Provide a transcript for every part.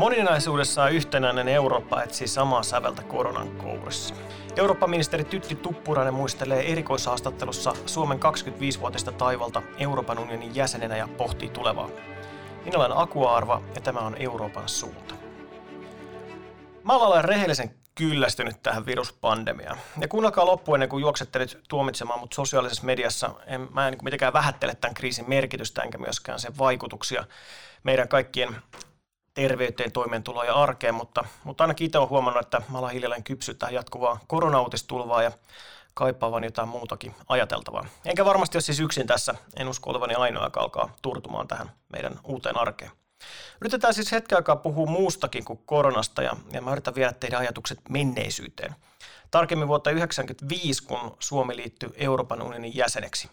Moninaisuudessaan yhtenäinen Eurooppa etsii samaa säveltä koronan kourissa. Eurooppa-ministeri Tytti Tuppurainen muistelee erikoishaastattelussa Suomen 25-vuotista taivalta Euroopan unionin jäsenenä ja pohtii tulevaa. Minä olen Aku Arva ja tämä on Euroopan suunta. Mä olen rehellisen kyllästynyt tähän viruspandemiaan. Ja kuunnelkaa loppuun ennen kuin juoksette nyt tuomitsemaan mut sosiaalisessa mediassa. En, mä en niin mitenkään vähättele tämän kriisin merkitystä enkä myöskään sen vaikutuksia meidän kaikkien terveyteen, toimeentuloon ja arkeen, mutta, mutta ainakin itse olen huomannut, että mä alan hiljalleen kypsyttää jatkuvaa koronautistulvaa ja kaipaavan jotain muutakin ajateltavaa. Enkä varmasti ole siis yksin tässä, en usko olevani ainoa, joka alkaa turtumaan tähän meidän uuteen arkeen. Yritetään siis hetken aikaa puhua muustakin kuin koronasta ja, ja mä yritän viedä teidän ajatukset menneisyyteen. Tarkemmin vuotta 1995, kun Suomi liittyi Euroopan unionin jäseneksi.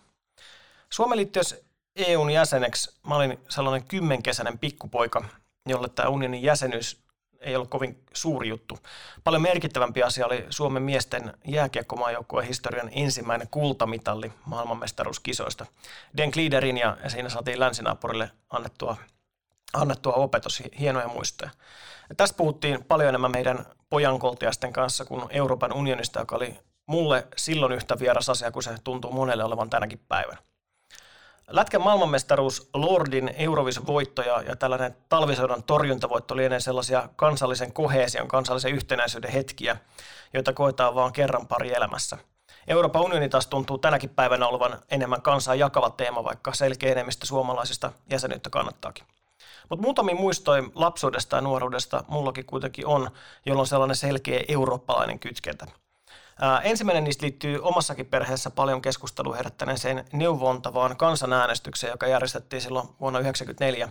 Suomi liittyi EUn jäseneksi, mä olin sellainen kymmenkesäinen pikkupoika, jolle tämä unionin jäsenyys ei ollut kovin suuri juttu. Paljon merkittävämpi asia oli Suomen miesten jääkiekkomaajoukkueen historian ensimmäinen kultamitalli maailmanmestaruuskisoista. Den Gliederin ja siinä saatiin länsinaapurille annettua, annettua opetus, hienoja muistoja. Ja tästä puhuttiin paljon enemmän meidän pojankoltiasten kanssa kuin Euroopan unionista, joka oli mulle silloin yhtä vieras asia kuin se tuntuu monelle olevan tänäkin päivänä. Lätkän maailmanmestaruus, Lordin Eurovision voitto ja, tällainen talvisodan torjuntavoitto lienee sellaisia kansallisen kohesion, kansallisen yhtenäisyyden hetkiä, joita koetaan vain kerran pari elämässä. Euroopan unioni taas tuntuu tänäkin päivänä olevan enemmän kansaa jakava teema, vaikka selkeä enemmistö suomalaisista jäsenyyttä kannattaakin. Mutta muutamia muistoja lapsuudesta ja nuoruudesta mullakin kuitenkin on, jolloin sellainen selkeä eurooppalainen kytkentä – ensimmäinen niistä liittyy omassakin perheessä paljon keskustelua herättäneeseen neuvontavaan kansanäänestykseen, joka järjestettiin silloin vuonna 1994.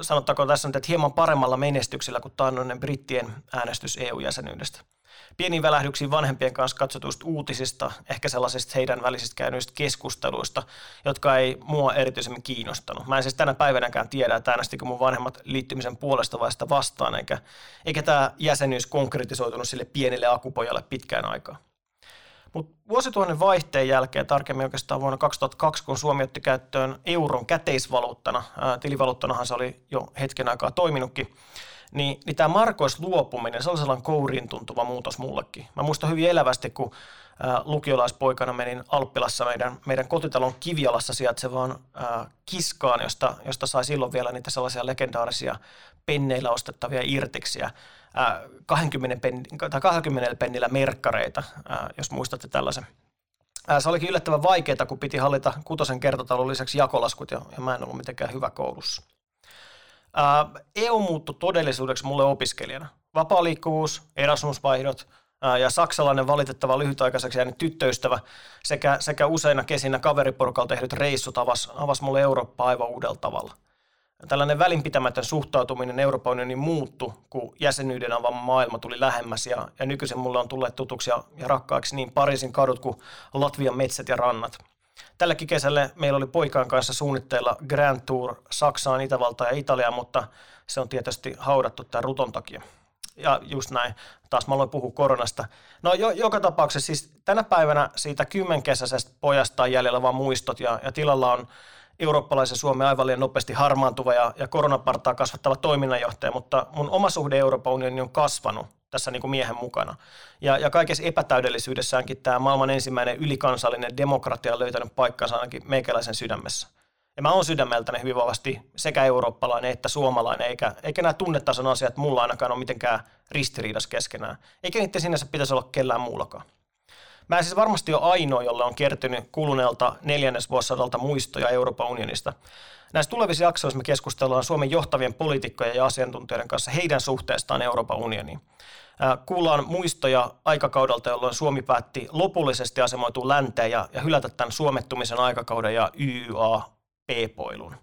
sanottaako tässä nyt, että hieman paremmalla menestyksellä kuin taannoinen brittien äänestys EU-jäsenyydestä pieniin välähdyksiin vanhempien kanssa katsotuista uutisista, ehkä sellaisista heidän välisistä käynnistä keskusteluista, jotka ei mua erityisemmin kiinnostanut. Mä en siis tänä päivänäkään tiedä, että äänestikö mun vanhemmat liittymisen puolesta vai sitä vastaan, eikä, eikä tämä jäsenyys konkretisoitunut sille pienelle akupojalle pitkään aikaa. Mutta vuosituhannen vaihteen jälkeen, tarkemmin oikeastaan vuonna 2002, kun Suomi otti käyttöön euron käteisvaluuttana, tilivaluuttanahan se oli jo hetken aikaa toiminutkin, niin, niin tämä Markois luopuminen, se on sellainen kouriin tuntuva muutos mullekin. Mä muistan hyvin elävästi, kun lukiolaispoikana menin Alppilassa meidän, meidän kotitalon kivialassa sijaitsevaan ää, kiskaan, josta, josta sai silloin vielä niitä sellaisia legendaarisia penneillä ostettavia irtiksiä, ää, 20, penni, tai 20 pennillä merkkareita, jos muistatte tällaisen. Se olikin yllättävän vaikeaa, kun piti hallita kutosen kertotalon lisäksi jakolaskut, ja, ja mä en ollut mitenkään hyvä koulussa. EU muuttui todellisuudeksi mulle opiskelijana. Vapaa liikkuvuus, Erasmus-vaihdot ja saksalainen valitettava lyhytaikaiseksi jäänyt tyttöystävä sekä, sekä useina kesinä kaveriporukalla tehdyt reissut avas, avas mulle Eurooppaa aivan uudella tavalla. Tällainen välinpitämätön suhtautuminen Euroopan unionin muuttu, kun jäsenyyden avaama maailma tuli lähemmäs ja, ja nykyisin mulle on tulleet tutuksi ja, ja rakkaaksi niin Pariisin kadut kuin Latvian metsät ja rannat – Tälläkin kesällä meillä oli poikaan kanssa suunnitteilla Grand Tour Saksaan, Itävaltaan ja Italiaan, mutta se on tietysti haudattu tämän ruton takia. Ja just näin, taas mä aloin puhua koronasta. No jo, joka tapauksessa siis tänä päivänä siitä kymmenkesäisestä pojasta on jäljellä vain muistot ja, ja tilalla on eurooppalaisen Suomen aivan liian nopeasti harmaantuva ja, ja koronapartaa kasvattava toiminnanjohtaja, mutta mun oma suhde Euroopan unioni on kasvanut tässä niin kuin miehen mukana. Ja, ja kaikessa epätäydellisyydessäänkin tämä maailman ensimmäinen ylikansallinen demokratia on löytänyt paikkansa ainakin meikäläisen sydämessä. Ja mä oon sydämeltäni hyvin vahvasti sekä eurooppalainen että suomalainen, eikä, eikä nämä tunnetason asiat mulla ainakaan ole mitenkään ristiriidassa keskenään. Eikä niiden sinänsä pitäisi olla kellään muullakaan. Mä en siis varmasti ole ainoa, jolle on kertynyt kuluneelta neljännesvuosisadalta muistoja Euroopan unionista. Näissä tulevissa jaksoissa me keskustellaan Suomen johtavien poliitikkojen ja asiantuntijoiden kanssa heidän suhteestaan Euroopan unioniin. Kuullaan muistoja aikakaudelta, jolloin Suomi päätti lopullisesti asemoitua länteen ja, ja hylätä tämän suomettumisen aikakauden ja YYA-peepoilun.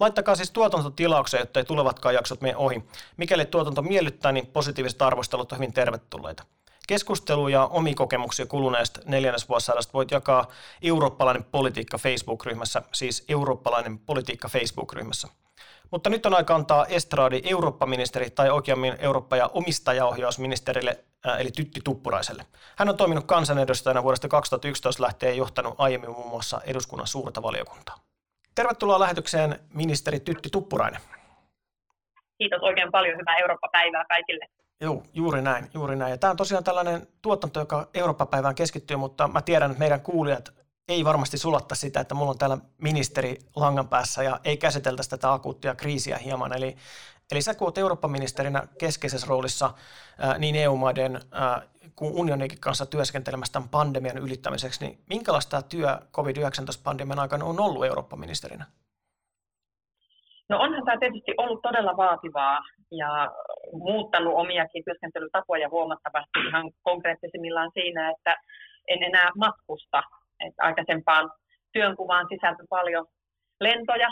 Laittakaa siis tuotantotilaukseen, jotta ei tulevatkaan jaksot mene ohi. Mikäli tuotanto miellyttää, niin positiiviset arvostelut on hyvin tervetulleita. Keskustelu ja omi kokemuksia kuluneesta neljännesvuosisadasta voit jakaa Eurooppalainen politiikka Facebook-ryhmässä, siis Eurooppalainen politiikka Facebook-ryhmässä. Mutta nyt on aika antaa estraadi Eurooppa-ministeri tai oikeammin Eurooppa- ja omistajaohjausministerille, eli Tytti Tuppuraiselle. Hän on toiminut kansanedustajana vuodesta 2011 lähtien ja johtanut aiemmin muun muassa eduskunnan suurta valiokuntaa. Tervetuloa lähetykseen ministeri Tytti Tuppurainen. kiitos oikein paljon, hyvää Eurooppa-päivää kaikille. Joo, juuri näin, juuri näin. Ja tämä on tosiaan tällainen tuotanto, joka Eurooppa-päivään keskittyy, mutta mä tiedän, että meidän kuulijat ei varmasti sulatta sitä, että mulla on täällä ministeri langan päässä ja ei käsiteltäisi tätä akuuttia kriisiä hieman. Eli, eli sä kun olet Eurooppa-ministerinä keskeisessä roolissa niin EU-maiden kuin unioninkin kanssa työskentelemässä tämän pandemian ylittämiseksi, niin minkälaista tämä työ COVID-19-pandemian aikana on ollut Eurooppa-ministerinä? No onhan tämä tietysti ollut todella vaativaa ja muuttanut omiakin työskentelytapoja huomattavasti ihan konkreettisimmillaan siinä, että en enää matkusta. Että aikaisempaan työnkuvaan sisältyi paljon lentoja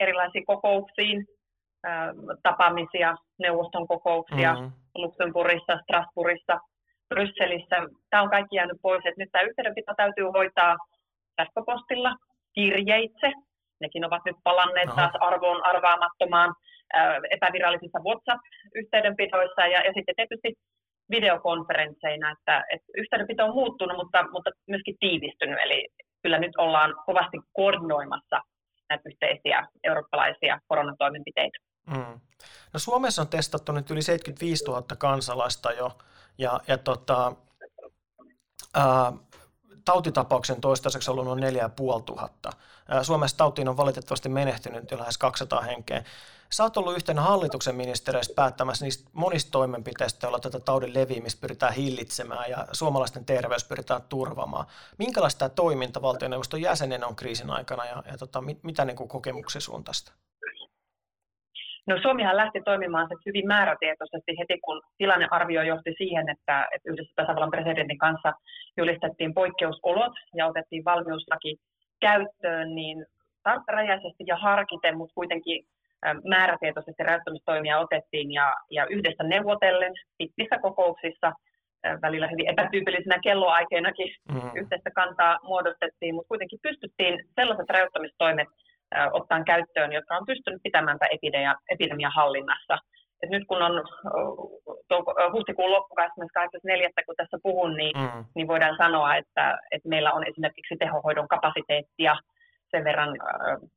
erilaisiin kokouksiin, tapaamisia, neuvoston kokouksia mm-hmm. Luxemburgissa, Strasbourgissa, Brysselissä. Tämä on kaikki jäänyt pois. Että nyt tämä yhteydenpito täytyy hoitaa sähköpostilla, kirjeitse. Nekin ovat nyt palanneet Aha. taas arvoon arvaamattomaan epävirallisissa WhatsApp-yhteydenpidoissa ja, ja sitten tietysti videokonferensseina, että, että yhteydenpito on muuttunut, mutta, mutta myöskin tiivistynyt. Eli kyllä nyt ollaan kovasti koordinoimassa näitä yhteisiä eurooppalaisia koronatoimenpiteitä. Mm. No Suomessa on testattu nyt yli 75 000 kansalaista jo, ja, ja tota, ää, tautitapauksen toistaiseksi ollut noin 4500. Suomessa tautiin on valitettavasti menehtynyt jo lähes 200 henkeä. Sä oot ollut yhtenä hallituksen ministereistä päättämässä niistä monista toimenpiteistä, joilla tätä taudin leviämistä pyritään hillitsemään ja suomalaisten terveys pyritään turvaamaan. Minkälaista tämä toiminta valtioneuvoston jäsenen on kriisin aikana ja, ja tota, mit, mitä niin kokemuksia sun tästä? No Suomihan lähti toimimaan se hyvin määrätietoisesti heti, kun tilannearvio johti siihen, että, että yhdessä tasavallan presidentin kanssa julistettiin poikkeusolot ja otettiin valmiuslaki käyttöön, niin tarkkarajaisesti ja harkiten, mutta kuitenkin määrätietoisesti rajoittamistoimia otettiin ja, ja yhdessä neuvotellen pitkissä kokouksissa, välillä hyvin epätyypillisinä kelloaikeinakin mm. yhteistä kantaa muodostettiin, mutta kuitenkin pystyttiin sellaiset rajoittamistoimet ottaa käyttöön, jotka on pystynyt pitämään epidemia, epidemian hallinnassa. Et nyt kun on huhtikuun loppu 28.4. kun tässä puhun, niin, mm. niin voidaan sanoa, että, että meillä on esimerkiksi tehohoidon kapasiteettia sen verran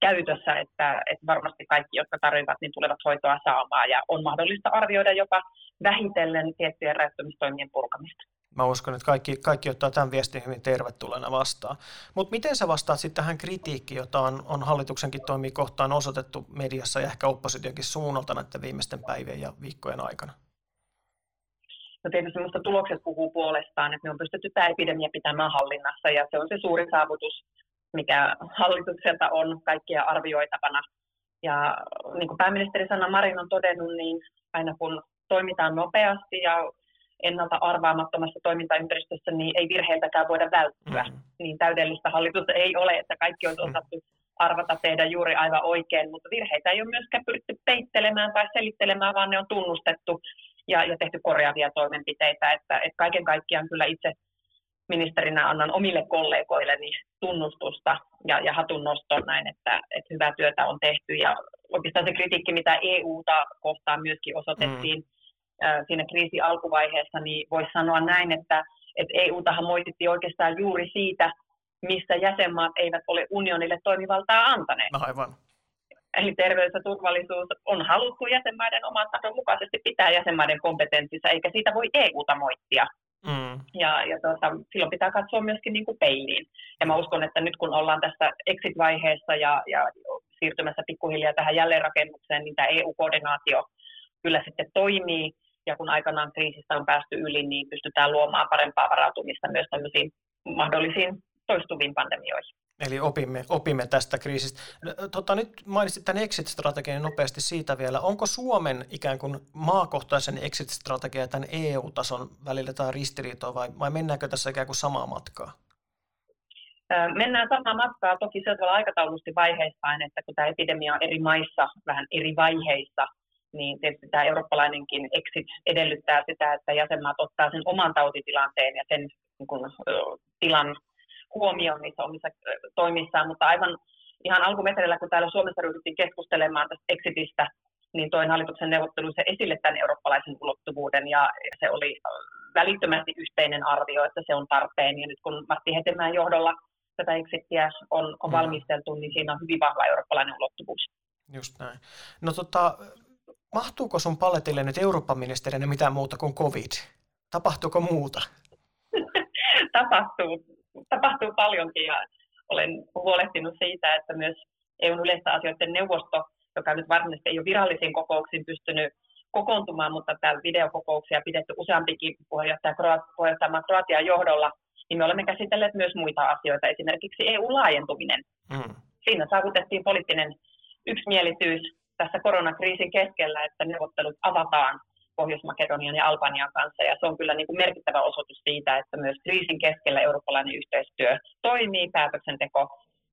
käytössä, että, että varmasti kaikki, jotka tarvitsevat, niin tulevat hoitoa saamaan. Ja on mahdollista arvioida jopa vähitellen tiettyjen rajoittamistoimien purkamista. Mä uskon, että kaikki, kaikki ottaa tämän viestin hyvin tervetulleena vastaan. Mutta miten sä vastaat sitten tähän kritiikkiin, jota on, on hallituksenkin toimii kohtaan osoitettu mediassa ja ehkä oppositionkin suunnalta näiden viimeisten päivien ja viikkojen aikana? No tietysti minusta tulokset puhuu puolestaan, että me on pystytty tämä epidemia pitämään hallinnassa ja se on se suuri saavutus, mikä hallitukselta on kaikkia arvioitavana. Ja niin kuin pääministeri Sanna Marin on todennut, niin aina kun toimitaan nopeasti ja ennalta arvaamattomassa toimintaympäristössä, niin ei virheiltäkään voida välttyä. Mm. Niin täydellistä hallitusta ei ole, että kaikki olisi osattu arvata tehdä juuri aivan oikein, mutta virheitä ei ole myöskään pyritty peittelemään tai selittelemään, vaan ne on tunnustettu ja, ja tehty korjaavia toimenpiteitä. Että, että kaiken kaikkiaan kyllä itse ministerinä annan omille kollegoilleni tunnustusta ja, ja hatunnoston näin, että, että hyvää työtä on tehty. Ja oikeastaan se kritiikki, mitä EUta kohtaan myöskin osoitettiin, mm siinä kriisi alkuvaiheessa, niin voisi sanoa näin, että, että EU-tahan moitittiin oikeastaan juuri siitä, missä jäsenmaat eivät ole unionille toimivaltaa antaneet. No aivan. Eli terveys ja turvallisuus on haluttu jäsenmaiden oman tahdon mukaisesti pitää jäsenmaiden kompetenssissa, eikä siitä voi EU-ta moittia. Mm. Ja, ja tuota, silloin pitää katsoa myöskin niin kuin peiliin. Ja mä uskon, että nyt kun ollaan tässä exit-vaiheessa ja, ja siirtymässä pikkuhiljaa tähän jälleenrakennukseen, niin tämä EU-koordinaatio kyllä sitten toimii ja kun aikanaan kriisistä on päästy yli, niin pystytään luomaan parempaa varautumista myös tämmöisiin mahdollisiin toistuviin pandemioihin. Eli opimme, opimme tästä kriisistä. Tota, nyt mainitsit tämän exit-strategian nopeasti siitä vielä. Onko Suomen ikään kuin maakohtaisen exit-strategia tämän EU-tason välillä tai ristiriitoa vai, vai mennäänkö tässä ikään kuin samaa matkaa? Mennään samaa matkaa toki sieltä aikataulusti vaiheissaan, että kun tämä epidemia on eri maissa vähän eri vaiheissa, niin tietysti tämä eurooppalainenkin exit edellyttää sitä, että jäsenmaat ottaa sen oman tautitilanteen ja sen niin kuin, tilan huomioon niissä omissa toimissaan, mutta aivan ihan alkumetreillä, kun täällä Suomessa ryhdyttiin keskustelemaan tästä exitistä, niin toin hallituksen neuvotteluissa esille tämän eurooppalaisen ulottuvuuden ja se oli välittömästi yhteinen arvio, että se on tarpeen. Ja nyt kun Matti Hetemäen johdolla tätä exittiä on, on mm. valmisteltu, niin siinä on hyvin vahva eurooppalainen ulottuvuus. Just näin. No tota, mahtuuko sun paletille nyt Eurooppa-ministerinä mitään muuta kuin covid? Tapahtuuko muuta? tapahtuu, tapahtuu paljonkin ja olen huolehtinut siitä, että myös EUn yleistä asioiden neuvosto, joka nyt varsinaisesti ei ole virallisiin kokouksiin pystynyt kokoontumaan, mutta täällä videokokouksia pidetty useampikin puheenjohtaja, puheenjohtaja Kroatian johdolla, niin me olemme käsitelleet myös muita asioita, esimerkiksi EU-laajentuminen. Mm. Siinä saavutettiin poliittinen yksimielisyys tässä koronakriisin keskellä, että neuvottelut avataan Pohjois-Makedonian ja Albanian kanssa, ja se on kyllä niin kuin merkittävä osoitus siitä, että myös kriisin keskellä eurooppalainen yhteistyö toimii, päätöksenteko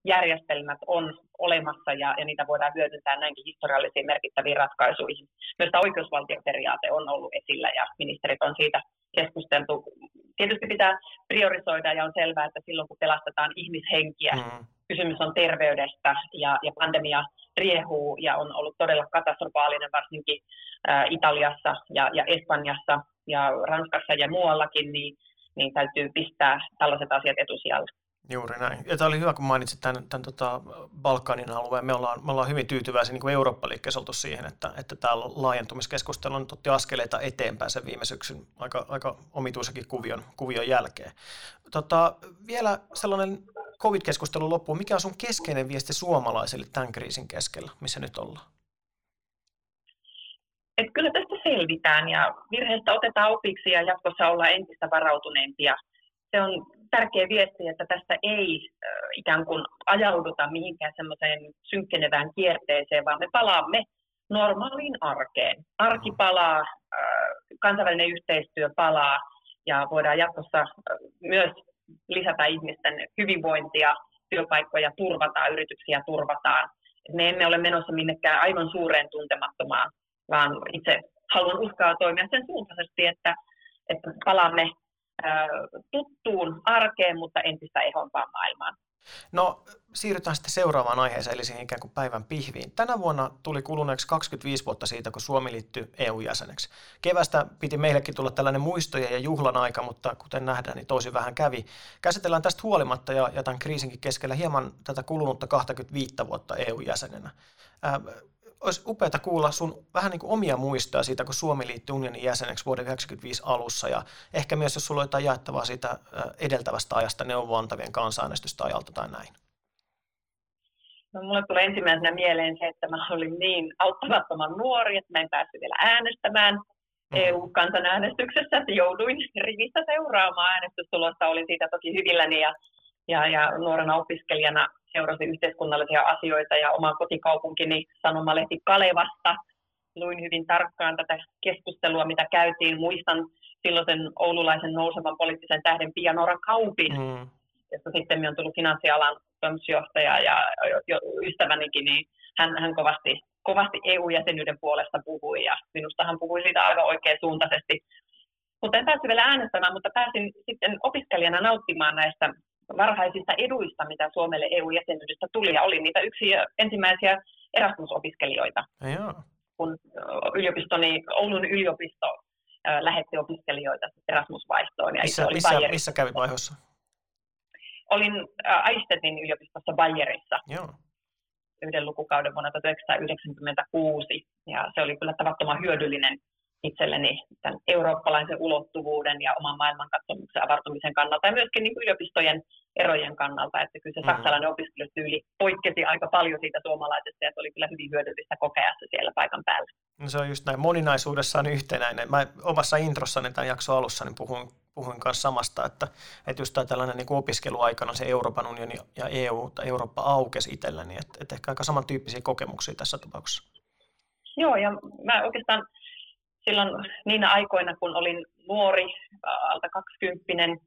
järjestelmät on olemassa ja, ja niitä voidaan hyödyntää näinkin historiallisiin merkittäviin ratkaisuihin. Myös tämä oikeusvaltioperiaate on ollut esillä ja ministerit on siitä keskusteltu. Tietysti pitää priorisoida ja on selvää, että silloin kun pelastetaan ihmishenkiä, mm. Kysymys on terveydestä ja, ja pandemia riehuu ja on ollut todella katastrofaalinen varsinkin ä, Italiassa ja, ja Espanjassa ja Ranskassa ja muuallakin, niin, niin täytyy pistää tällaiset asiat etusijalle. Juuri näin. Ja tämä oli hyvä, kun mainitsit tämän, tämän tota Balkanin alueen. Me ollaan, me ollaan hyvin tyytyväisiä niin Eurooppa-liikkeessä oltu siihen, että, että tämä laajentumiskeskustelu on otti askeleita eteenpäin sen viime syksyn aika, aika omituisakin kuvion, kuvion jälkeen. Tota, vielä sellainen covid-keskustelu loppuun. Mikä on sun keskeinen viesti suomalaisille tämän kriisin keskellä, missä nyt ollaan? Et kyllä tästä selvitään ja virheistä otetaan opiksi ja jatkossa ollaan entistä varautuneempia. Se on tärkeä viesti, että tästä ei ikään kuin ajauduta mihinkään semmoiseen synkkenevään kierteeseen, vaan me palaamme normaaliin arkeen. Arki mm. palaa, kansainvälinen yhteistyö palaa ja voidaan jatkossa myös lisätä ihmisten hyvinvointia, työpaikkoja turvataan, yrityksiä turvataan. Me emme ole menossa minnekään aivan suureen tuntemattomaan, vaan itse haluan uskaa toimia sen suuntaisesti, että, että palaamme tuttuun arkeen, mutta entistä ehompaan maailmaan. No siirrytään sitten seuraavaan aiheeseen, eli siihen ikään kuin päivän pihviin. Tänä vuonna tuli kuluneeksi 25 vuotta siitä, kun Suomi liittyi EU-jäseneksi. Kevästä piti meillekin tulla tällainen muistojen ja juhlan aika, mutta kuten nähdään, niin tosi vähän kävi. Käsitellään tästä huolimatta ja, tämän kriisinkin keskellä hieman tätä kulunutta 25 vuotta EU-jäsenenä olisi upeaa kuulla sun vähän niin kuin omia muistoja siitä, kun Suomi liittyi unionin jäseneksi vuoden 1995 alussa ja ehkä myös, jos sulla on jotain jaettavaa siitä edeltävästä ajasta neuvoantavien kansanäänestystä ajalta tai näin. No, mulle tulee ensimmäisenä mieleen se, että mä olin niin auttamattoman nuori, että mä en päässyt vielä äänestämään mm. EU-kansanäänestyksessä, että jouduin rivissä seuraamaan äänestystulosta. Olin siitä toki hyvilläni ja, ja, ja nuorena opiskelijana seurasin yhteiskunnallisia asioita ja oma kotikaupunkini sanomalehti Kalevasta. Luin hyvin tarkkaan tätä keskustelua, mitä käytiin. Muistan silloisen oululaisen nousevan poliittisen tähden Pia Nora Kaupin, mm. josta sitten on tullut finanssialan toimitusjohtaja ja ystävänikin, niin hän, hän kovasti, kovasti EU-jäsenyyden puolesta puhui ja minusta hän puhui siitä aivan oikein suuntaisesti. Mutta en päässyt vielä äänestämään, mutta pääsin sitten opiskelijana nauttimaan näistä varhaisista eduista, mitä Suomelle EU-jäsenyydestä tuli, ja olin niitä yksi ensimmäisiä Erasmus-opiskelijoita. Ja kun yliopistoni, Oulun yliopisto lähetti opiskelijoita Erasmus-vaihtoon. Ja missä, oli missä, missä kävi vaiheessa? Olin Aistetin yliopistossa Bayerissa. Joo. Yhden lukukauden vuonna 1996, ja se oli kyllä tavattoman hyödyllinen itselleni tämän eurooppalaisen ulottuvuuden ja oman maailmankatsomuksen avartumisen kannalta ja myöskin niin yliopistojen erojen kannalta, että kyllä se mm-hmm. saksalainen opiskelutyyli poikkesi aika paljon siitä suomalaisesta ja se oli kyllä hyvin hyödyllistä kokea se siellä paikan päällä. No se on just näin, moninaisuudessaan yhtenäinen. Mä omassa introssani tämän jakson alussa niin puhuin, puhuin kanssa samasta, että, että just tämä tällainen niin opiskeluaikana se Euroopan unioni ja EU tai Eurooppa aukesi itselläni, että, että ehkä aika samantyyppisiä kokemuksia tässä tapauksessa. Joo, ja mä oikeastaan silloin niinä aikoina, kun olin nuori, alta kaksikymppinen,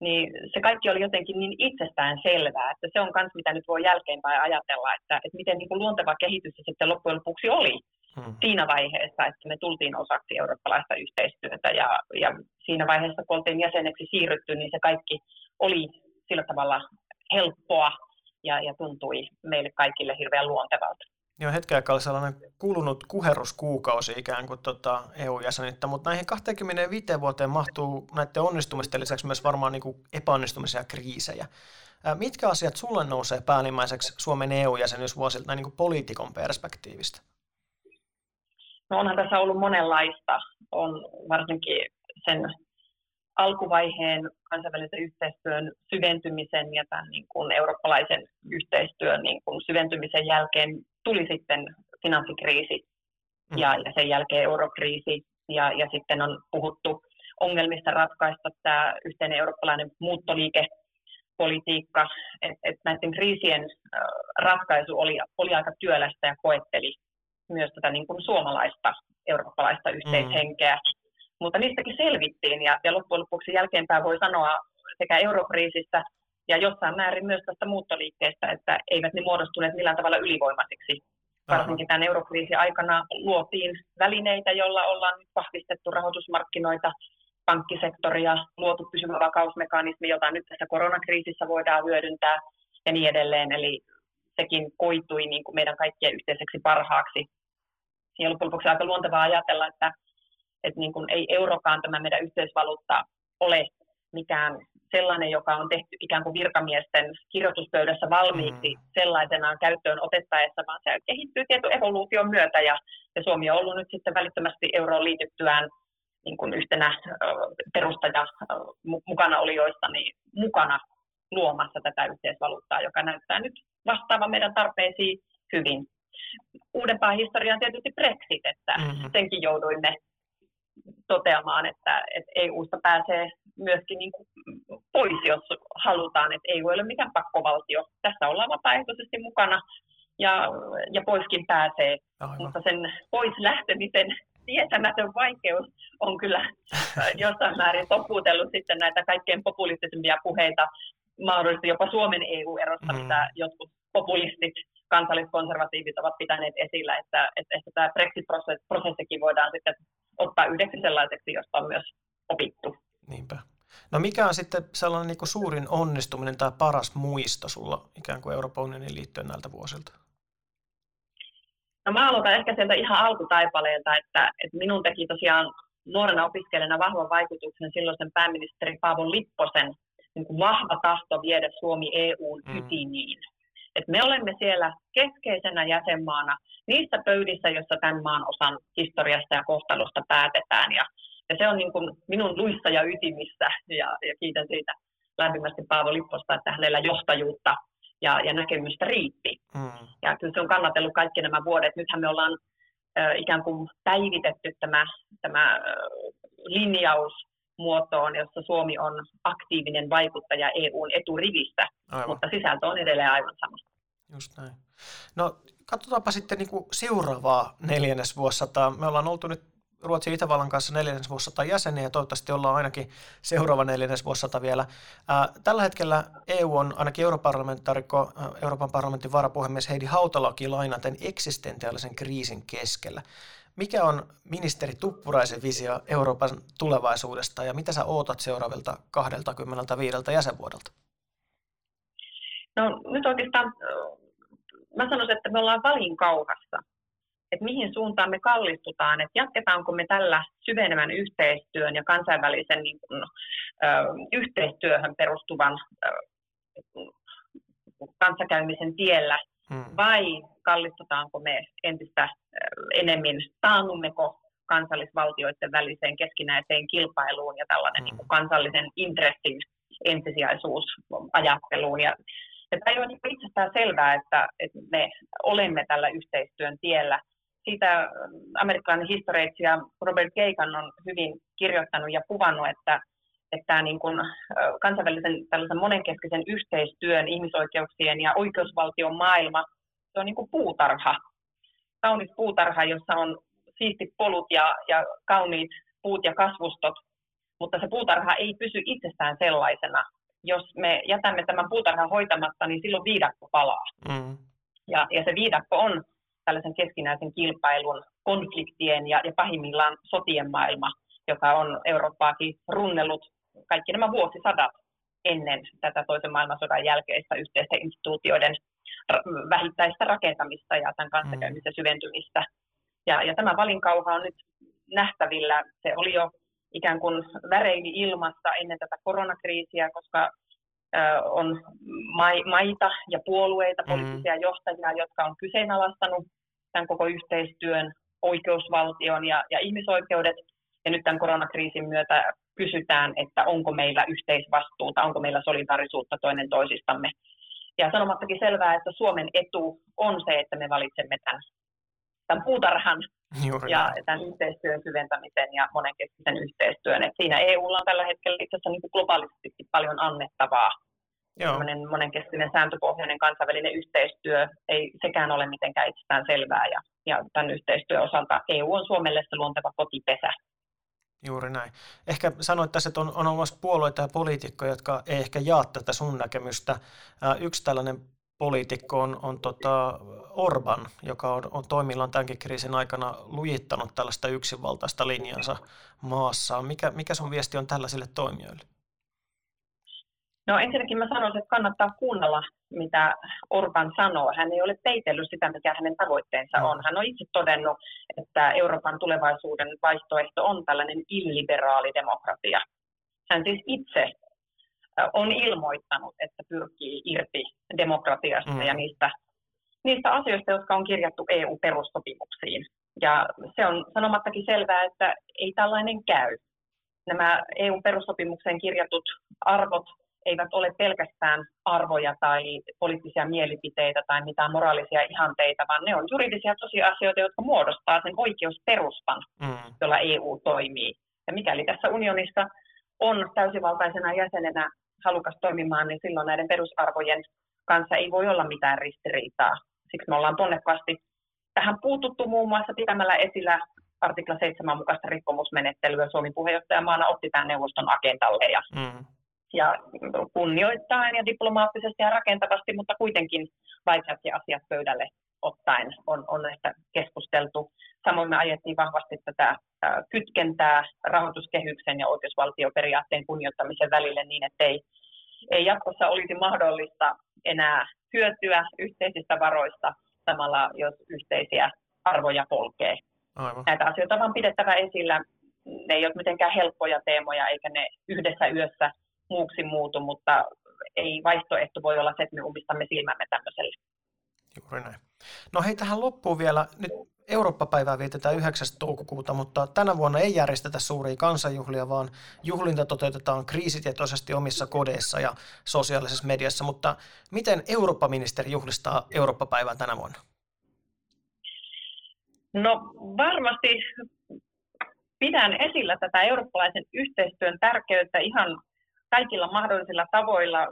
niin se kaikki oli jotenkin niin itsestään selvää, että se on myös mitä nyt voi jälkeenpäin ajatella, että, että miten niin kuin luonteva kehitys se sitten loppujen lopuksi oli hmm. siinä vaiheessa, että me tultiin osaksi eurooppalaista yhteistyötä ja, ja siinä vaiheessa, kun oltiin jäseneksi siirrytty, niin se kaikki oli sillä tavalla helppoa ja, ja tuntui meille kaikille hirveän luontevalta. Joo, hetken aikaa sellainen kulunut kuheruskuukausi ikään kuin tota EU-jäsenyyttä, mutta näihin 25 vuoteen mahtuu näiden onnistumisten lisäksi myös varmaan niin kuin epäonnistumisia kriisejä. Mitkä asiat sulle nousee päällimmäiseksi Suomen EU-jäsenyysvuosilta näin niin kuin poliitikon perspektiivistä? No onhan tässä ollut monenlaista. On varsinkin sen alkuvaiheen kansainvälisen yhteistyön syventymisen ja tämän niin kuin eurooppalaisen yhteistyön niin kuin syventymisen jälkeen tuli sitten finanssikriisi mm. ja, ja sen jälkeen eurokriisi ja, ja sitten on puhuttu ongelmista ratkaista tämä yhteinen eurooppalainen muuttoliikepolitiikka, että et näiden kriisien ratkaisu oli, oli aika työlästä ja koetteli myös tätä niin kuin suomalaista eurooppalaista yhteishenkeä. Mm. Mutta niistäkin selvittiin ja, ja loppujen lopuksi jälkeenpäin voi sanoa sekä eurokriisistä ja jossain määrin myös tästä muuttoliikkeestä, että eivät ne muodostuneet millään tavalla ylivoimaisiksi. Varsinkin tämän eurokriisin aikana luotiin välineitä, joilla ollaan nyt vahvistettu rahoitusmarkkinoita, pankkisektoria, luotu pysyvä vakausmekanismi, jota nyt tässä koronakriisissä voidaan hyödyntää ja niin edelleen. Eli sekin koitui niin kuin meidän kaikkien yhteiseksi parhaaksi. Ja loppujen lopuksi aika luontevaa ajatella, että, että niin kuin ei eurokaan tämä meidän yhteisvaluutta ole mikään sellainen, joka on tehty ikään kuin virkamiesten kirjoituspöydässä valmiiksi mm. sellaisenaan käyttöön otettaessa, vaan se kehittyy tietyn evoluution myötä ja, ja Suomi on ollut nyt sitten välittömästi euroon liityttyään niin kuin yhtenä perustaja mukana olijoista niin mukana luomassa tätä yhteisvaluuttaa, joka näyttää nyt vastaavan meidän tarpeisiin hyvin. Uudempaa historiaa on tietysti Brexit, että mm-hmm. senkin jouduimme toteamaan, että, että EUsta pääsee myöskin niin kuin pois, jos halutaan, että EU ei ole mikään pakkovaltio. Tässä ollaan vapaaehtoisesti mukana ja, ja poiskin pääsee, Aivan. mutta sen pois lähtemisen tietämätön vaikeus on kyllä jossain määrin topuutellut sitten näitä kaikkein populistisimpia puheita, mahdollisesti jopa Suomen EU-erosta, mm. mitä jotkut populistit, kansalliskonservatiivit ovat pitäneet esillä, että, että, että tämä Brexit-prosessikin voidaan sitten ottaa yhdeksi sellaiseksi, josta on myös opittu. Niinpä. No mikä on sitten sellainen niin suurin onnistuminen tai paras muisto sulla ikään kuin Euroopan unionin liittyen näiltä vuosilta? No mä aloitan ehkä sieltä ihan alkutaipaleelta, että, että minun teki tosiaan nuorena opiskelijana vahvan vaikutuksen silloisen pääministeri Paavo Lipposen niin kuin vahva tahto viedä Suomi EUn mm. ytimiin. Et me olemme siellä keskeisenä jäsenmaana niissä pöydissä, joissa tämän maan osan historiasta ja kohtalosta päätetään. Ja, ja se on niin kuin minun luissa ja ytimissä, ja, ja kiitän siitä lämpimästi Paavo Lipposta, että hänellä johtajuutta ja, ja näkemystä riitti. Mm. Ja kyllä se on kannatellut kaikki nämä vuodet. Nythän me ollaan äh, ikään kuin päivitetty tämä, tämä äh, linjaus muotoon, jossa Suomi on aktiivinen vaikuttaja EUn eturivistä, aivan. mutta sisältö on edelleen aivan sama. Just näin. No katsotaanpa sitten niin kuin seuraavaa neljännesvuosisataa. Me ollaan oltu nyt Ruotsin ja Itävallan kanssa neljännesvuosisata jäseniä ja toivottavasti ollaan ainakin seuraava neljännesvuosisata vielä. Ää, tällä hetkellä EU on ainakin europarlamentaarikko, Euroopan parlamentin varapuhemies Heidi Hautalakin lainaten eksistentiaalisen kriisin keskellä. Mikä on ministeri Tuppuraisen visio Euroopan tulevaisuudesta ja mitä sä ootat seuraavilta 25 jäsenvuodelta? No nyt oikeastaan mä sanoisin, että me ollaan valinkauhassa että mihin suuntaan me kallistutaan, että jatketaanko me tällä syvenevän yhteistyön ja kansainvälisen niin kuin, ö, yhteistyöhön perustuvan ö, kanssakäymisen tiellä, hmm. vai kallistutaanko me entistä enemmän, taannummeko kansallisvaltioiden väliseen keskinäiseen kilpailuun ja tällainen hmm. niin kuin kansallisen intressin ensisijaisuusajatteluun. Ja, ja tämä ei ole niin itsestään selvää, että, että me olemme tällä yhteistyön tiellä – siitä amerikkalainen historioitsija Robert Keikan on hyvin kirjoittanut ja kuvannut, että, että tämä niin kuin kansainvälisen tällaisen monenkeskisen yhteistyön, ihmisoikeuksien ja oikeusvaltion maailma, se on niin kuin puutarha. Kaunis puutarha, jossa on siistit polut ja, ja kauniit puut ja kasvustot, mutta se puutarha ei pysy itsestään sellaisena. Jos me jätämme tämän puutarhan hoitamatta, niin silloin viidakko palaa. Mm. Ja, ja se viidakko on tällaisen keskinäisen kilpailun, konfliktien ja, ja pahimmillaan sotien maailma, joka on Eurooppaakin runnellut kaikki nämä vuosisadat ennen tätä toisen maailmansodan jälkeistä yhteisten instituutioiden vähittäistä rakentamista ja tämän kanssakäymisen mm. syventymistä. Ja, ja tämä valinkauha on nyt nähtävillä. Se oli jo ikään kuin väreili ilmassa ennen tätä koronakriisiä, koska on maita ja puolueita, mm. poliittisia johtajia, jotka on kyseenalaistanut tämän koko yhteistyön oikeusvaltion ja, ja ihmisoikeudet. Ja nyt tämän koronakriisin myötä kysytään, että onko meillä yhteisvastuuta, onko meillä solidaarisuutta toinen toisistamme. Ja sanomattakin selvää, että Suomen etu on se, että me valitsemme tämän, tämän puutarhan Juuri ja tämän yhteistyön syventämisen ja monenkeskisen yhteistyön. Et siinä EUlla on tällä hetkellä itse asiassa niin globaalisti paljon annettavaa. Joo. monenkeskinen sääntöpohjainen kansainvälinen yhteistyö ei sekään ole mitenkään itsestään selvää ja, ja tämän yhteistyön osalta EU on Suomelle se luonteva kotipesä. Juuri näin. Ehkä sanoit tässä, että on, on olemassa puolueita ja poliitikkoja, jotka ei ehkä jaa tätä sun näkemystä. Yksi tällainen poliitikko on, on tota Orban, joka on, on toimillaan tämänkin kriisin aikana lujittanut tällaista yksinvaltaista linjansa maassa. Mikä, mikä sun viesti on tällaisille toimijoille? No ensinnäkin mä sanoisin, että kannattaa kuunnella, mitä Orban sanoo. Hän ei ole peitellyt sitä, mikä hänen tavoitteensa on. Hän on itse todennut, että Euroopan tulevaisuuden vaihtoehto on tällainen illiberaali demokratia. Hän siis itse on ilmoittanut, että pyrkii irti demokratiasta mm. ja niistä, niistä asioista, jotka on kirjattu EU-perussopimuksiin. Ja se on sanomattakin selvää, että ei tällainen käy. Nämä EU-perussopimukseen kirjatut arvot eivät ole pelkästään arvoja tai poliittisia mielipiteitä tai mitään moraalisia ihanteita, vaan ne on juridisia tosiasioita, jotka muodostaa sen oikeusperustan, mm. jolla EU toimii. Ja mikäli tässä unionissa on täysivaltaisena jäsenenä halukas toimimaan, niin silloin näiden perusarvojen kanssa ei voi olla mitään ristiriitaa. Siksi me ollaan tonnekkaasti tähän puututtu muun muassa pitämällä esillä artikla 7 mukaista rikkomusmenettelyä. Suomi puheenjohtajamaana otti tämän neuvoston agendalle ja mm ja kunnioittain ja diplomaattisesti ja rakentavasti, mutta kuitenkin vaikeatkin asiat pöydälle ottaen on, on näistä keskusteltu. Samoin me ajettiin vahvasti tätä kytkentää rahoituskehyksen ja oikeusvaltioperiaatteen kunnioittamisen välille niin, että ei, ei jatkossa olisi mahdollista enää hyötyä yhteisistä varoista samalla, jos yhteisiä arvoja polkee. Aivan. Näitä asioita on vaan pidettävä esillä. Ne ei ole mitenkään helppoja teemoja, eikä ne yhdessä yössä muuksi muutu, mutta ei vaihtoehto voi olla se, että me ummistamme silmämme tämmöiselle. Juuri näin. No hei, tähän loppuun vielä. Nyt Eurooppa-päivää vietetään 9. toukokuuta, mutta tänä vuonna ei järjestetä suuria kansanjuhlia, vaan juhlinta toteutetaan kriisitietoisesti omissa kodeissa ja sosiaalisessa mediassa. Mutta miten Eurooppa-ministeri juhlistaa Eurooppa-päivää tänä vuonna? No varmasti pidän esillä tätä eurooppalaisen yhteistyön tärkeyttä ihan kaikilla mahdollisilla tavoilla.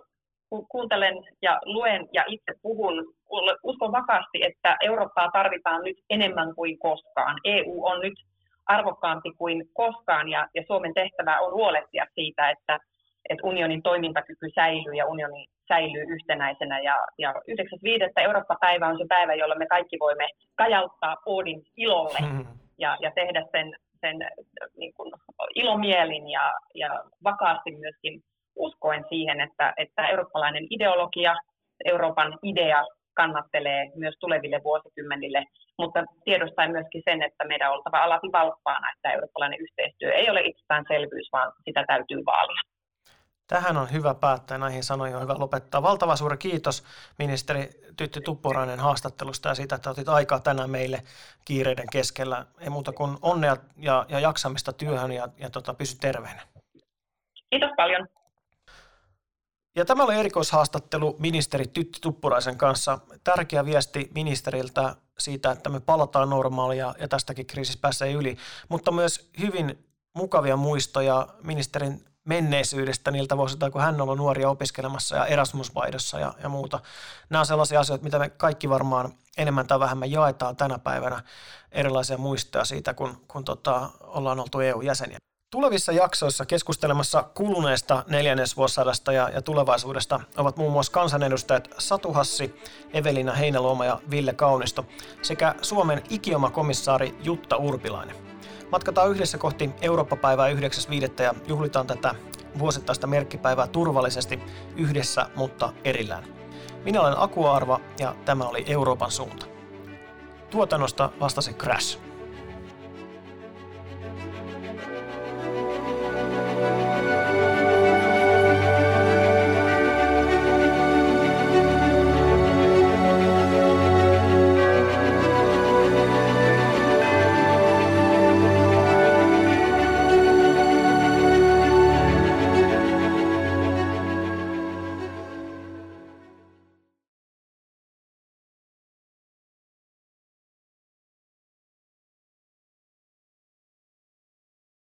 Kuuntelen ja luen ja itse puhun. Uskon vakaasti, että Eurooppaa tarvitaan nyt enemmän kuin koskaan. EU on nyt arvokkaampi kuin koskaan ja, ja Suomen tehtävä on huolehtia siitä, että, että unionin toimintakyky säilyy ja unioni säilyy yhtenäisenä. Ja, ja 9.5. Eurooppa-päivä on se päivä, jolla me kaikki voimme kajauttaa Oodin ilolle hmm. ja, ja tehdä sen, sen niin kuin ilomielin ja, ja vakaasti myöskin uskoen siihen, että, että eurooppalainen ideologia, Euroopan idea kannattelee myös tuleville vuosikymmenille, mutta tiedostaen myöskin sen, että meidän on oltava alati valppaana, että eurooppalainen yhteistyö ei ole itsestäänselvyys, vaan sitä täytyy vaalia. Tähän on hyvä päättää, näihin sanoihin on hyvä lopettaa. Valtava suuri kiitos ministeri Tytti Tuppurainen haastattelusta ja siitä, että otit aikaa tänään meille kiireiden keskellä. Ei muuta kuin onnea ja, ja jaksamista työhön ja, ja tota, pysy terveenä. Kiitos paljon. Ja tämä oli erikoishaastattelu ministeri Tytti Tuppuraisen kanssa. Tärkeä viesti ministeriltä siitä, että me palataan normaalia ja tästäkin kriisistä pääsee yli, mutta myös hyvin mukavia muistoja ministerin menneisyydestä niiltä vuosilta, kun hän on ollut nuoria opiskelemassa ja Erasmusvaidossa ja, ja muuta. Nämä on sellaisia asioita, mitä me kaikki varmaan enemmän tai vähemmän jaetaan tänä päivänä erilaisia muistoja siitä, kun, kun tota, ollaan oltu EU-jäseniä. Tulevissa jaksoissa keskustelemassa kuluneesta neljännesvuosisadasta ja, ja tulevaisuudesta ovat muun muassa kansanedustajat Satu Hassi, Evelina Heinäluoma ja Ville Kaunisto sekä Suomen ikioma-komissaari Jutta Urpilainen. Matkataan yhdessä kohti Eurooppa-päivää 9.5. ja juhlitaan tätä vuosittaista merkkipäivää turvallisesti yhdessä, mutta erillään. Minä olen Aku Arva ja tämä oli Euroopan suunta. Tuotannosta vastasi Crash.